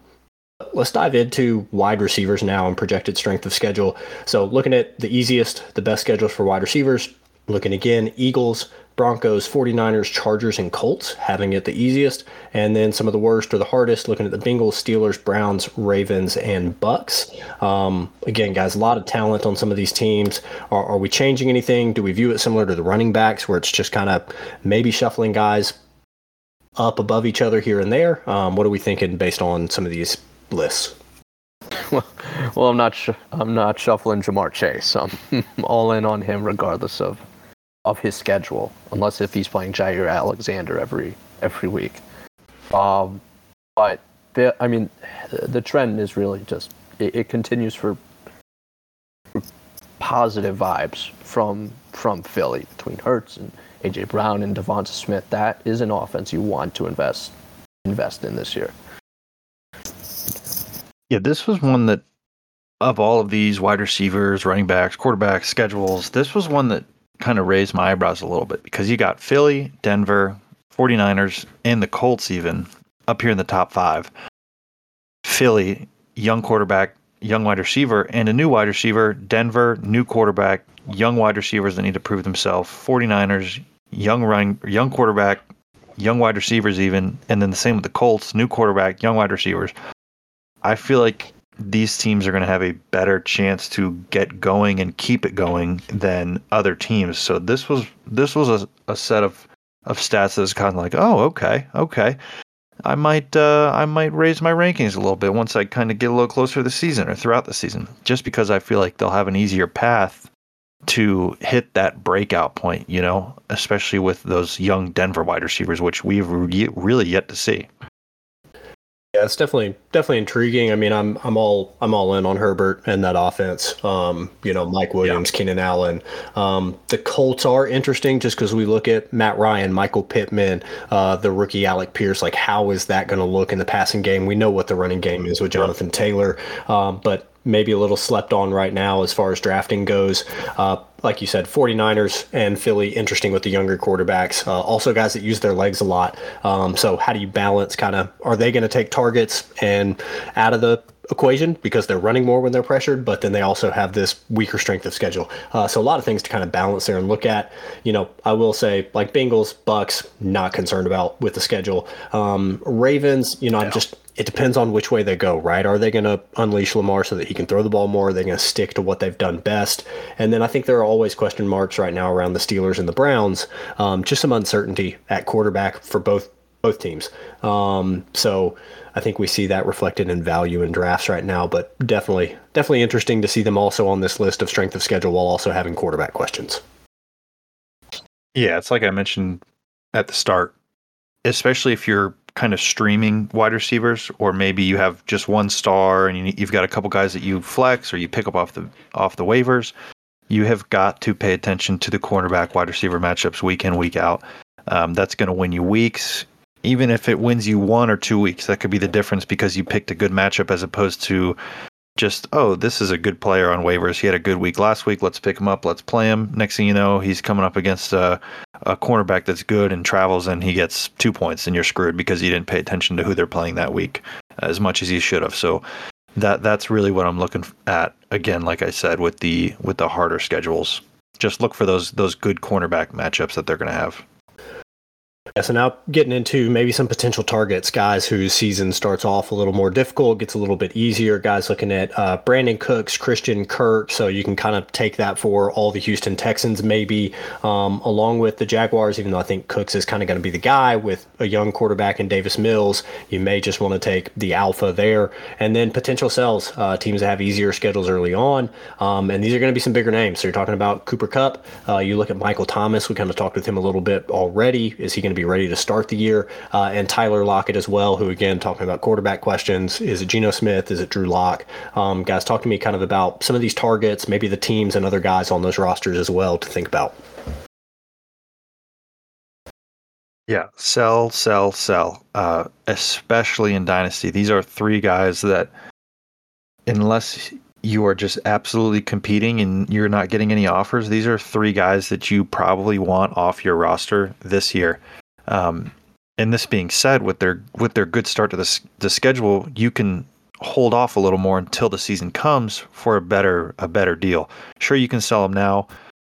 let's dive into wide receivers now and projected strength of schedule. So, looking at the easiest, the best schedules for wide receivers, looking again, Eagles, Broncos, 49ers, Chargers, and Colts having it the easiest. And then some of the worst or the hardest, looking at the Bengals, Steelers, Browns, Ravens, and Bucks. Um, again, guys, a lot of talent on some of these teams. Are, are we changing anything? Do we view it similar to the running backs where it's just kind of maybe shuffling guys up above each other here and there? Um, what are we thinking based on some of these lists? Well, (laughs) well, I'm not. Sh- I'm not shuffling Ja'Marr Chase. I'm (laughs) all in on him, regardless of of his schedule, unless if he's playing Jaire Alexander every every week. Um, but the, I mean, the trend is really just it, it continues for, for, positive vibes from from Philly between Hurts and AJ Brown and DeVonta Smith. That is an offense you want to invest invest in this year. Yeah, this was one that of all of these wide receivers, running backs, quarterbacks, schedules, this was one that kind of raised my eyebrows a little bit because you got Philly, Denver, 49ers, and the Colts even up here in the top five. Philly, young quarterback, young wide receiver, and a new wide receiver. Denver, new quarterback, young wide receivers that need to prove themselves. 49ers, young running, young quarterback, young wide receivers even, and then the same with the Colts, new quarterback, young wide receivers. I feel like these teams are going to have a better chance to get going and keep it going than other teams. So this was this was a, a set of of stats that is kind of like, oh, okay, okay. I might uh, I might raise my rankings a little bit once I kind of get a little closer to the season or throughout the season, just because I feel like they'll have an easier path to hit that breakout point. You know, especially with those young Denver wide receivers, which we've re- really yet to see. Yeah, it's definitely definitely intriguing. I mean, I'm I'm all I'm all in on Herbert and that offense. Um, you know, Mike Williams, yeah. Keenan Allen. Um, the Colts are interesting just because we look at Matt Ryan, Michael Pittman, uh, the rookie Alec Pierce. Like, how is that going to look in the passing game? We know what the running game is with Jonathan Taylor, um, but maybe a little slept on right now as far as drafting goes. Uh, like you said, 49ers and Philly, interesting with the younger quarterbacks. Uh, also, guys that use their legs a lot. Um, so, how do you balance kind of are they going to take targets and out of the equation because they're running more when they're pressured, but then they also have this weaker strength of schedule. Uh, so a lot of things to kind of balance there and look at. You know, I will say like Bengals, Bucks, not concerned about with the schedule. Um, Ravens, you know, I'm just it depends on which way they go, right? Are they going to unleash Lamar so that he can throw the ball more? Are they going to stick to what they've done best? And then I think there are always question marks right now around the Steelers and the Browns. Um, just some uncertainty at quarterback for both both teams. Um, so I think we see that reflected in value in drafts right now. But definitely, definitely interesting to see them also on this list of strength of schedule while also having quarterback questions. Yeah, it's like I mentioned at the start, especially if you're kind of streaming wide receivers, or maybe you have just one star and you, have got a couple guys that you flex or you pick up off the off the waivers. you have got to pay attention to the cornerback wide receiver matchups week in, week out. Um, that's going to win you weeks. Even if it wins you one or two weeks, that could be the difference because you picked a good matchup as opposed to just, oh, this is a good player on waivers. He had a good week last week. Let's pick him up. Let's play him. Next thing you know, he's coming up against a, a cornerback that's good and travels, and he gets two points, and you're screwed because you didn't pay attention to who they're playing that week as much as you should have. So that that's really what I'm looking at. Again, like I said, with the with the harder schedules, just look for those those good cornerback matchups that they're going to have. So now getting into maybe some potential targets, guys whose season starts off a little more difficult, gets a little bit easier. Guys looking at uh, Brandin Cooks, Christian Kirk, so you can kind of take that for all the Houston Texans, maybe um, along with the Jaguars. Even though I think Cooks is kind of going to be the guy with a young quarterback in Davis Mills, you may just want to take the alpha there, and then potential sells uh, teams that have easier schedules early on, um, and these are going to be some bigger names. So you're talking about Cooper Kupp. Uh, you look at Michael Thomas. We kind of talked with him a little bit already. Is he going to be be ready to start the year. Uh, and Tyler Lockett as well, who again talking about quarterback questions. Is it Geno Smith? Is it Drew Lock? Um, guys, talk to me kind of about some of these targets, maybe the teams and other guys on those rosters as well to think about. Yeah, sell, sell, sell. Uh, especially in Dynasty, these are three guys that, unless you are just absolutely competing and you're not getting any offers, these are three guys that you probably want off your roster this year. Um, and this being said, with their with their good start to the the schedule, you can hold off a little more until the season comes for a better a better deal. Sure, you can sell them now.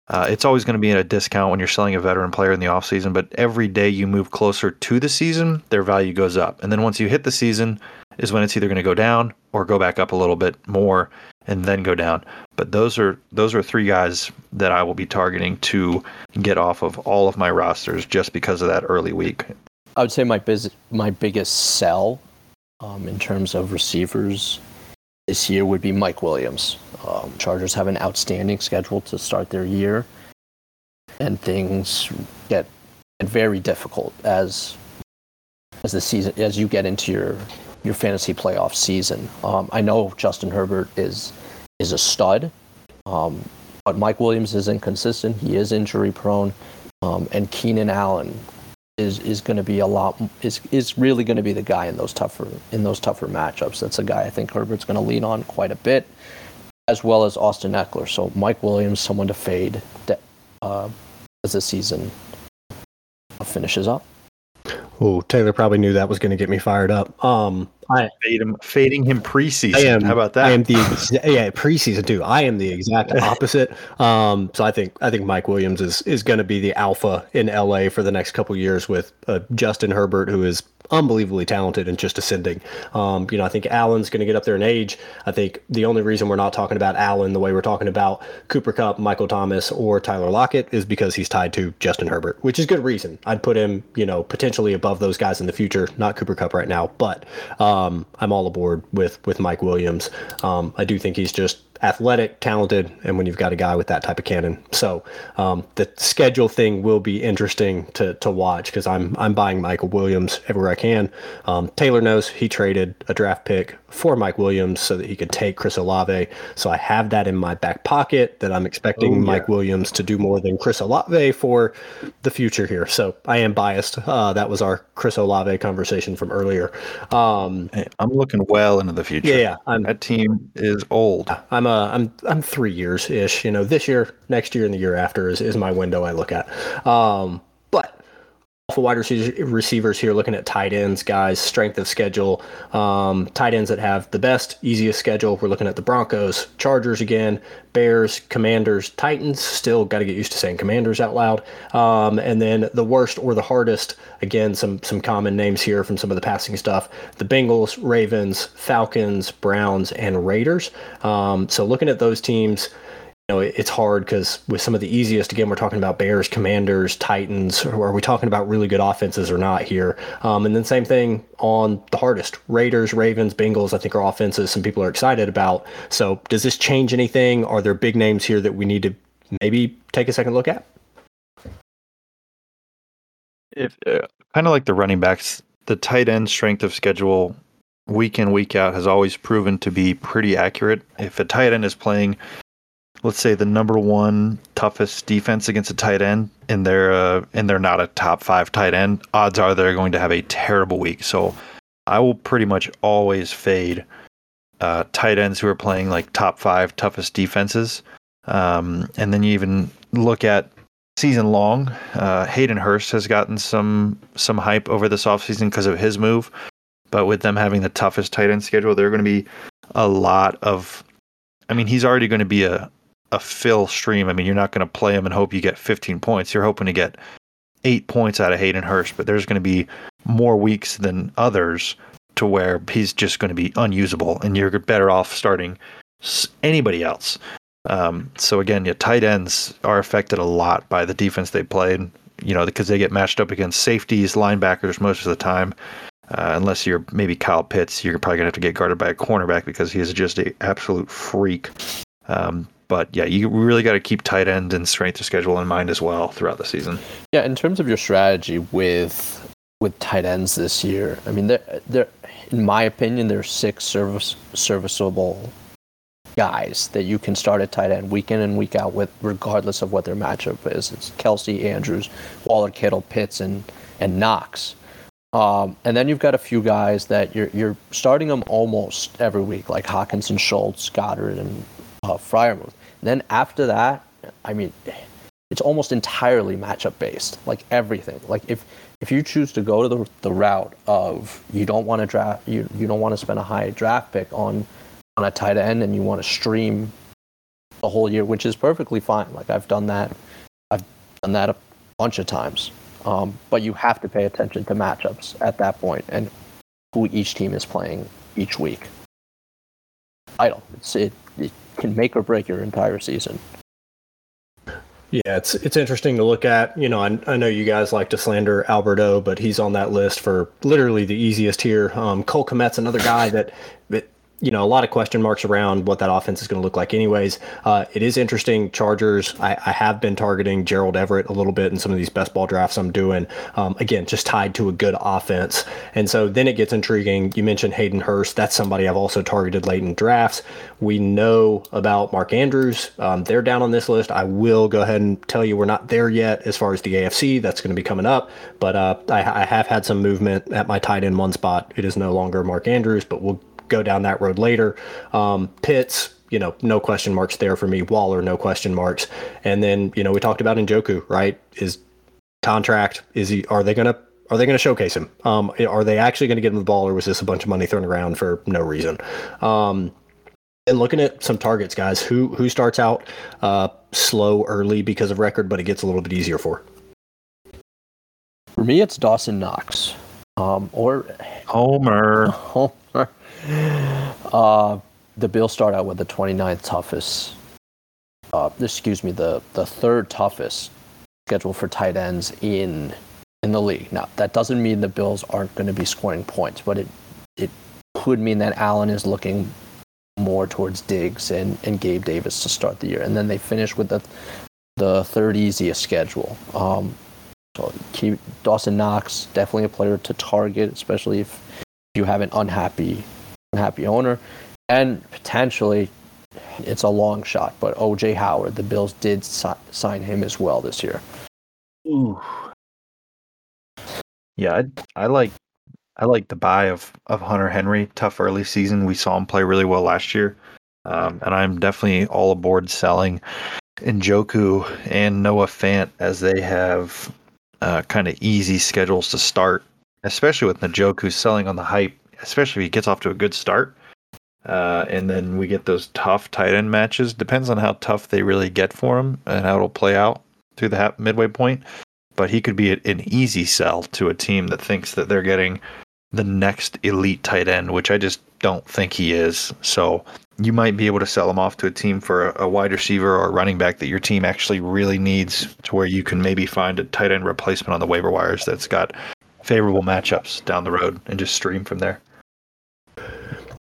Uh, it's always going to be at a discount when you're selling a veteran player in the offseason, but every day you move closer to the season, their value goes up. And then once you hit the season, is when it's either going to go down or go back up a little bit more and then go down. But those are those are three guys that I will be targeting to get off of all of my rosters just because of that early week. I would say my biz- my biggest sell um, in terms of receivers this year would be Mike Williams. Um, Chargers have an outstanding schedule to start their year, and things get very difficult as as the season as you get into your your fantasy playoff season. Um, I know Justin Herbert is is a stud, um, but Mike Williams is inconsistent. He is injury prone, um, and Keenan Allen is is going to be a lot is is really going to be the guy in those tougher in those tougher matchups. That's a guy I think Herbert's going to lean on quite a bit, as well as Austin Ekeler. So Mike Williams, someone to fade uh, as the season finishes up. Oh, Taylor probably knew that was going to get me fired up. Um, I Fade him, fading him preseason. I am, How about that? I am the yeah preseason too. I am the exact (laughs) opposite. Um, so I think I think Mike Williams is is going to be the alpha in LA for the next couple years with uh, Justin Herbert, who is unbelievably talented and just ascending. Um, you know, I think Allen's going to get up there in age. I think the only reason we're not talking about Allen the way we're talking about Cooper Kupp, Michael Thomas, or Tyler Lockett is because he's tied to Justin Herbert, which is good reason. I'd put him, you know, potentially above those guys in the future. Not Cooper Kupp right now, but um, I'm all aboard with with Mike Williams. Um, I do think he's just athletic, talented, and when you've got a guy with that type of cannon. So um, the schedule thing will be interesting to, to watch because I'm I'm buying Michael Williams everywhere I can. Um, Taylor knows he traded a draft pick for Mike Williams so that he could take Chris Olave. So I have that in my back pocket that I'm expecting oh, yeah. Mike Williams to do more than Chris Olave for the future here. So I am biased. Uh, that was our Chris Olave conversation from earlier. Um, hey, I'm looking well into the future. Yeah, I'm, that team is old. I'm a, I'm I'm three years ish. You know, this year, next year, and the year after is, is my window I look at. Um, for wide receivers here, looking at tight ends, guys, strength of schedule. Um, tight ends that have the best, easiest schedule. We're looking at the Broncos, Chargers again, Bears, Commanders, Titans. Still got to get used to saying Commanders out loud. Um, and then the worst or the hardest. Again, some some common names here from some of the passing stuff. The Bengals, Ravens, Falcons, Browns, and Raiders. Um, so looking at those teams know, it's hard because with some of the easiest, again, we're talking about Bears, Commanders, Titans. Are we talking about really good offenses or not here? Um, and then same thing on the hardest Raiders, Ravens, Bengals. I think are offenses some people are excited about. So does this change anything? Are there big names here that we need to maybe take a second look at? If uh, kind of like the running backs, the tight end strength of schedule week in week out has always proven to be pretty accurate. If a tight end is playing let's say the number one toughest defense against a tight end, and they're uh, and they're not a top five tight end, odds are they're going to have a terrible week. So I will pretty much always fade uh, tight ends who are playing like top five toughest defenses. Um, and then you even look at season long. Uh, Hayden Hurst has gotten some some hype over this offseason because of his move. But with them having the toughest tight end schedule, they're going to be a lot of. I mean, he's already going to be a a fill stream. I mean, you're not going to play him and hope you get 15 points. You're hoping to get eight points out of Hayden Hurst, but there's going to be more weeks than others to where he's just going to be unusable, and you're better off starting anybody else. Um, so again, your tight ends are affected a lot by the defense they played. You know, because they get matched up against safeties, linebackers most of the time. Uh, unless you're maybe Kyle Pitts, you're probably gonna have to get guarded by a cornerback because he is just an absolute freak. Um, but yeah, you really got to keep tight end and strength of schedule in mind as well throughout the season. Yeah, in terms of your strategy with with tight ends this year, I mean, there, there, in my opinion, there are six service serviceable guys that you can start at tight end week in and week out with, regardless of what their matchup is. It's Kelce, Andrews, Waller, Kittle, Pitts, and and Knox. Um, and then you've got a few guys that you're you're starting them almost every week, like Hockenson, Schultz, Goedert, and uh, Freiermuth. Then after that, I mean, it's almost entirely matchup based, like everything. Like if if you choose to go to the, the route of you don't want to draft, you you don't want to spend a high draft pick on on a tight end, and you want to stream the whole year, which is perfectly fine. Like I've done that, I've done that a bunch of times. Um, but you have to pay attention to matchups at that point and who each team is playing each week. Idle. It's, it, it can make or break your entire season. Yeah, it's it's interesting to look at. You know, I, I know you guys like to slander Albert O, but he's on that list for literally the easiest here. Um, Cole Kmet's another guy that, that you know, a lot of question marks around what that offense is going to look like, anyways. Uh, it is interesting. Chargers, I, I, have been targeting Gerald Everett a little bit in some of these best ball drafts I'm doing. Um, again, just tied to a good offense. And so then it gets intriguing. You mentioned Hayden Hurst. That's somebody I've also targeted late in drafts. We know about Mark Andrews. Um, they're down on this list. I will go ahead and tell you we're not there yet as far as the AFC. That's going to be coming up. But uh, I, I have had some movement at my tight end one spot. It is no longer Mark Andrews, but we'll go down that road later. Um, Pitts, you know, no question marks there for me. Waller, no question marks. And then, you know, we talked about Njoku, right? Is contract, is he, are they going to, are they going to showcase him? Um, are they actually going to get him the ball or was this a bunch of money thrown around for no reason? Um, and looking at some targets, guys, who, who starts out, uh, slow early because of record, but it gets a little bit easier for? For me, it's Dawson Knox. Um, or Homer. (laughs) Uh, the Bills start out with the 29th toughest, uh, excuse me, the, the third toughest schedule for tight ends in in the league. Now, that doesn't mean the Bills aren't going to be scoring points, but it it could mean that Allen is looking more towards Diggs and, and Gabe Davis to start the year. And then they finish with the the third easiest schedule. Um, so keep Dawson Knox, definitely a player to target, especially if you have an unhappy happy owner. And potentially, it's a long shot, but OJ Howard, the Bills did si- sign him as well this year. Ooh. Yeah, I, I like I like the buy of of Hunter Henry. Tough early season. We saw him play really well last year, um, and I'm definitely all aboard selling Njoku and Noah Fant as they have uh, kind of easy schedules to start, especially with Njoku selling on the hype especially if he gets off to a good start. Uh, and then we get those tough tight end matches. Depends on how tough they really get for him and how it'll play out through the midway point. But he could be an easy sell to a team that thinks that they're getting the next elite tight end, which I just don't think he is. So you might be able to sell him off to a team for a, a wide receiver or a running back that your team actually really needs, to where you can maybe find a tight end replacement on the waiver wires that's got favorable matchups down the road and just stream from there.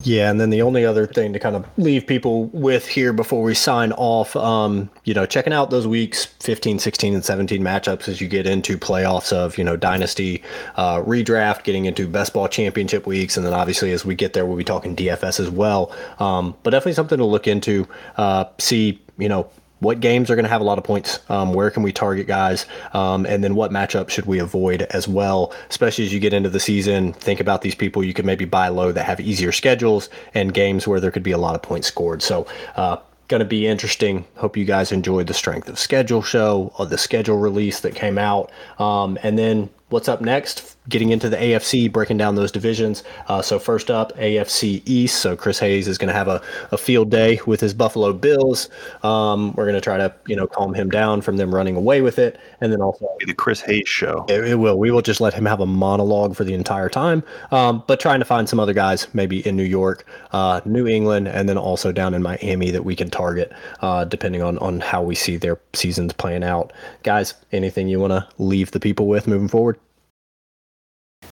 Yeah, and then the only other thing to kind of leave people with here before we sign off, um, you know, checking out those weeks 15, 16, and 17 matchups as you get into playoffs of, you know, Dynasty, uh, redraft, getting into best ball championship weeks. And then obviously as we get there, we'll be talking DFS as well. Um, but definitely something to look into, uh, see, you know, what games are going to have a lot of points? Um, where can we target guys? Um, and then what matchup should we avoid as well? Especially as you get into the season, think about these people you could maybe buy low that have easier schedules and games where there could be a lot of points scored. So, uh, going to be interesting. Hope you guys enjoyed the strength of schedule show or the schedule release that came out. Um, and then what's up next? Getting into the AFC, breaking down those divisions. Uh, so first up, AFC East. So Chris Hayes is going to have a, a field day with his Buffalo Bills. Um, we're going to try to you know calm him down from them running away with it, and then also the Chris Hayes show. It, it will. We will just let him have a monologue for the entire time, um, but trying to find some other guys maybe in New York, uh, New England, and then also down in Miami that we can target uh, depending on on how we see their seasons playing out. Guys, anything you want to leave the people with moving forward?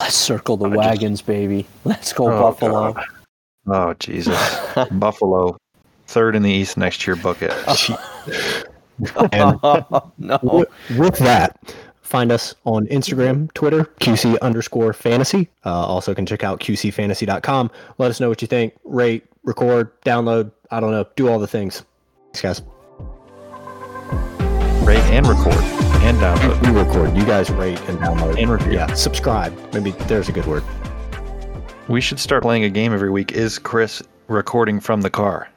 Let's circle the I wagons, just... baby. Let's go oh, Buffalo. God. Oh Jesus, (laughs) Buffalo, third in the East next year. Book it. (laughs) and (laughs) no. With, with that, find us on Instagram, Twitter, QC underscore fantasy. Uh, also can check out QCfantasy.com. Let us know what you think. Rate, record, download. I don't know. Do all the things. Thanks, guys. Rate and record and download. We record. You guys rate and download. And review. Yeah, subscribe. Maybe there's a good word. We should start playing a game every week. Is Chris recording from the car?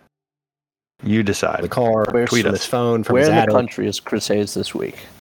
You decide. The car, Where's tweet us. his phone from Where his in the country is Chris Hayes this week?